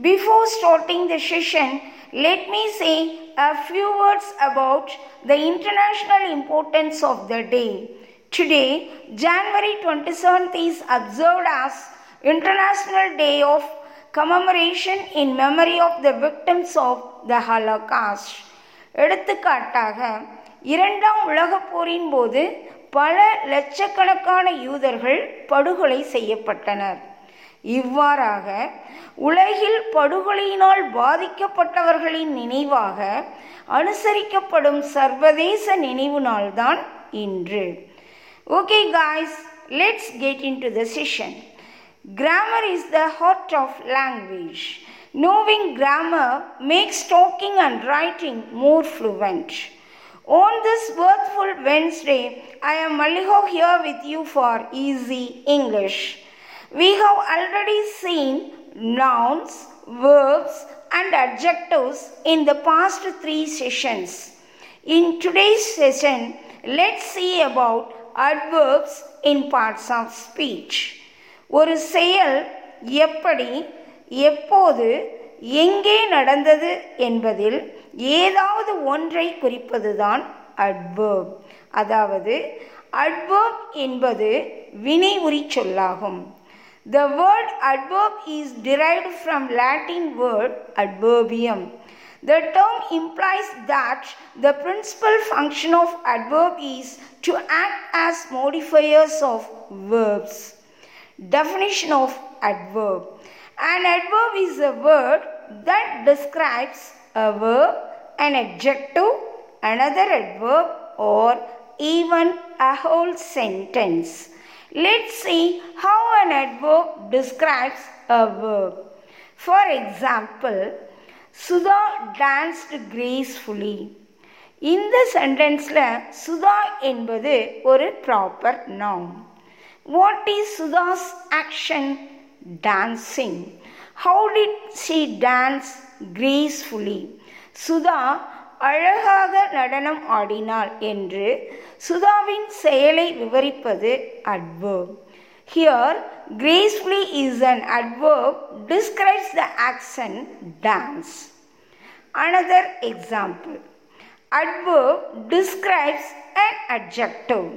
Before starting the session, let me say a few words about the international importance of the day. Today, January 27th is observed as International Day of Commemoration in memory of the victims of the Holocaust. எடுத்துக்காட்டாக இரண்டாம் உலகப் போரின் போது பல லட்சக்கணக்கான யூதர்கள் படுகொலை செய்யப்பட்டனர் இவ்வாறாக உலகில் படுகொலையினால் பாதிக்கப்பட்டவர்களின் நினைவாக அனுசரிக்கப்படும் சர்வதேச நினைவு நாள்தான் இன்று okay guys let's get into the session Grammar is the heart of language. Knowing grammar makes talking and writing more fluent. On this worthful Wednesday, I am Malika here with you for Easy English. We have already seen nouns, verbs, and adjectives in the past three sessions. In today's session, let's see about adverbs in parts of speech. ஒரு செயல் எப்படி எப்போது எங்கே நடந்தது என்பதில் ஏதாவது ஒன்றை குறிப்பதுதான் adverb அதாவது அட்வர்ப் என்பது வினை உரி சொல்லாகும் the word adverb is derived from Latin word adverbium. The term implies that the principal function of adverb is to act as modifiers of verbs. Definition of adverb An adverb is a word that describes a verb, an adjective, another adverb, or even a whole sentence. Let's see how an adverb describes a verb. For example, Sudha danced gracefully. இந்த சென்டென்ஸில் சுதா என்பது ஒரு proper noun What is Sudha's action? Dancing. How did she dance gracefully? Sudha அழகாக நடனம் ஆடினாள் என்று சுதாவின் செயலை விவரிப்பது adverb here gracefully is an adverb describes the action dance another example adverb describes an adjective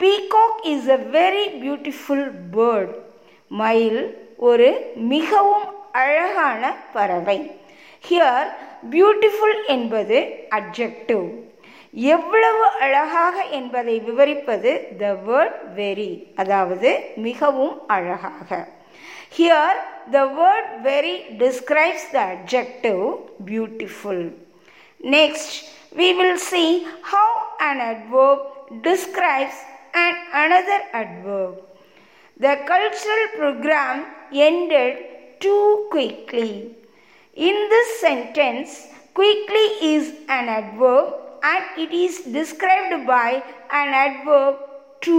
peacock is a very beautiful bird மயில் ஒரு மிகவும் அழகான பறவை. ஹியர் பியூட்டிஃபுல் என்பது அப்ஜெக்டிவ் எவ்வளவு அழகாக என்பதை விவரிப்பது த வேர்ட் வெரி அதாவது மிகவும் அழகாக here the word very describes the adjective beautiful next we will see how an adverb describes and another adverb. The cultural program ended too quickly. In this sentence, quickly is an adverb and it is described by an adverb to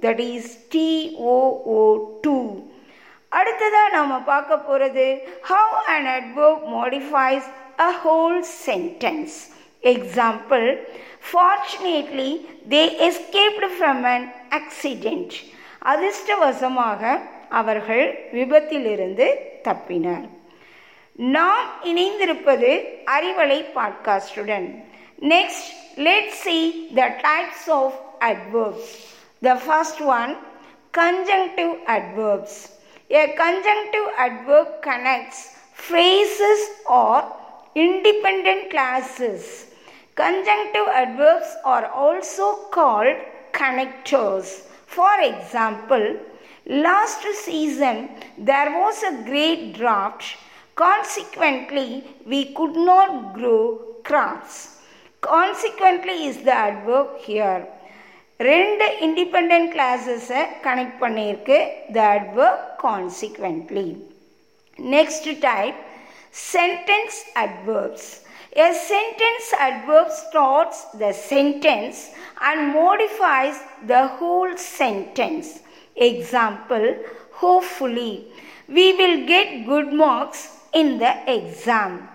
that is T O O 2. அடுத்ததாக நாம் பார்க்க போகிறது how and adverb modifies a whole sentence example fortunately they escaped from an accident அதிர்ஷ்டவசமாக அவர்கள் விபத்திலிருந்து தப்பினர் நாம் இணைந்திருப்பது Arivalai பாட்காஸ்டுடன் next let see the types of adverbs the first one conjunctive adverbs. A conjunctive adverb connects phrases or independent classes. Conjunctive adverbs are also called connectors. For example, last season there was a great drought. Consequently, we could not grow crops. Consequently is the adverb here. ரெண்டு independent கிளாஸஸை connect பண்ணியிருக்கு the adverb consequently next type Sentence adverbs. A sentence adverb starts the sentence and modifies the whole sentence. Example Hopefully, we will get good marks in the exam.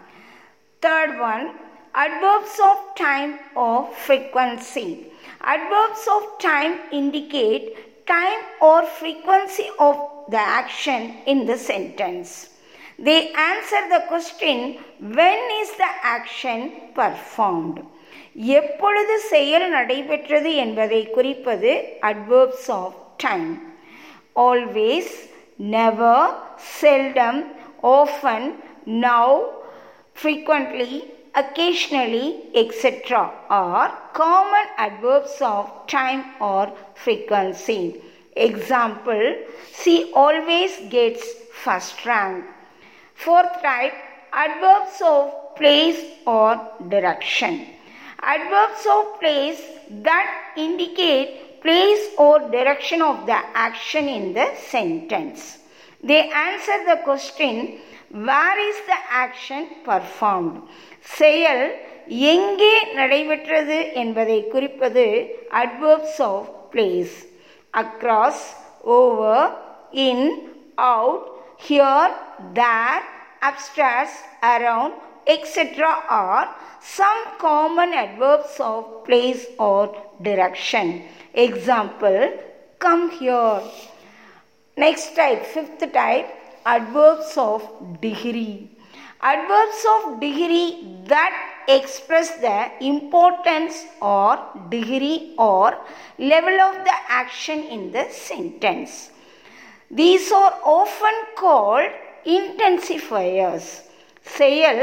Third one adverbs of time or frequency. Adverbs of time indicate time or frequency of the action in the sentence. They answer the question when is the action performed? எப்பொழுது செயல் நடைபெற்றது என்பதை குறிப்பது adverbs of time. Always, never, seldom, often, now, frequently, occasionally, etc. are common adverbs of time or frequency. Example, she always gets first rank. Fourth type, adverbs of place or direction. Adverbs of place that indicate place or direction of the action in the sentence. They answer the question where is the action performed? செயல் எங்கே நடைபெற்றது என்பதை குறிப்பது adverbs of place. Across, over, in, out, here, there, upstairs, around, etc. are some common adverbs of place or direction. Example, come here. Next type, fifth type, adverbs of degree. Adverbs of degree that express the importance or degree or level of the action in the sentence. These are often called intensifiers. செயல்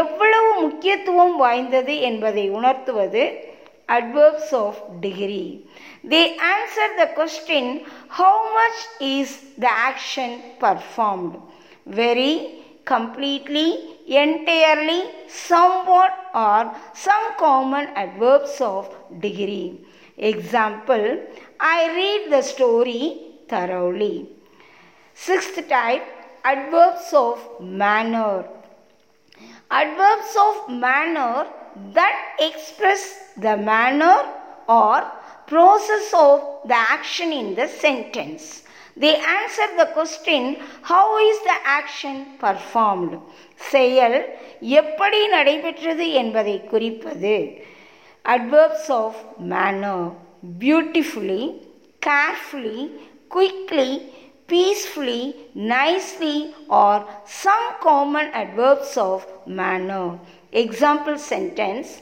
எவ்வளவு முக்கியத்துவம் வாய்ந்தது என்பதை உணர்த்துவது adverbs of degree. They answer the question how much is the action performed? Very, completely, entirely, somewhat, or some common adverbs of degree. Example I read the story thoroughly. Sixth type adverbs of manner. Adverbs of manner that express the manner or process of the action in the sentence. They answer the question how is the action performed? செயல் எப்படி நடைபெற்றது என்பதை குறிப்பது adverbs of manner beautifully, carefully, quickly, peacefully, nicely, or some common adverbs of manner. Example sentence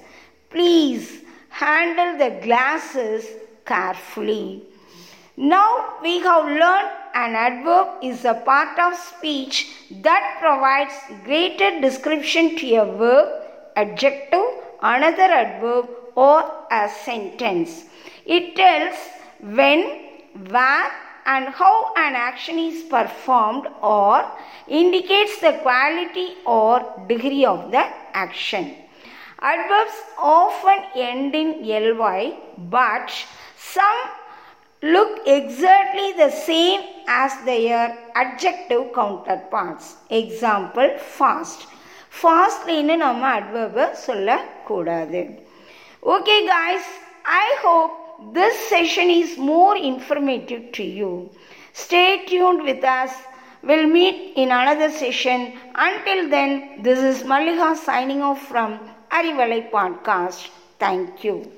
Please handle the glasses carefully. Now we have learned an adverb is a part of speech that provides greater description to a verb, adjective, another adverb, or a sentence. It tells when, where, and how an action is performed or indicates the quality or degree of the action. Adverbs often end in ly, but some look exactly the same as their adjective counterparts. Example fast. ஃபாஸ்ட்லின்னு நம்ம அட்வர்பை சொல்லக்கூடாது okay guys I hope this session is more informative to you. Stay tuned with us. We'll meet in another session. Until then, this is Malika signing off from Arivalai Podcast. Thank you.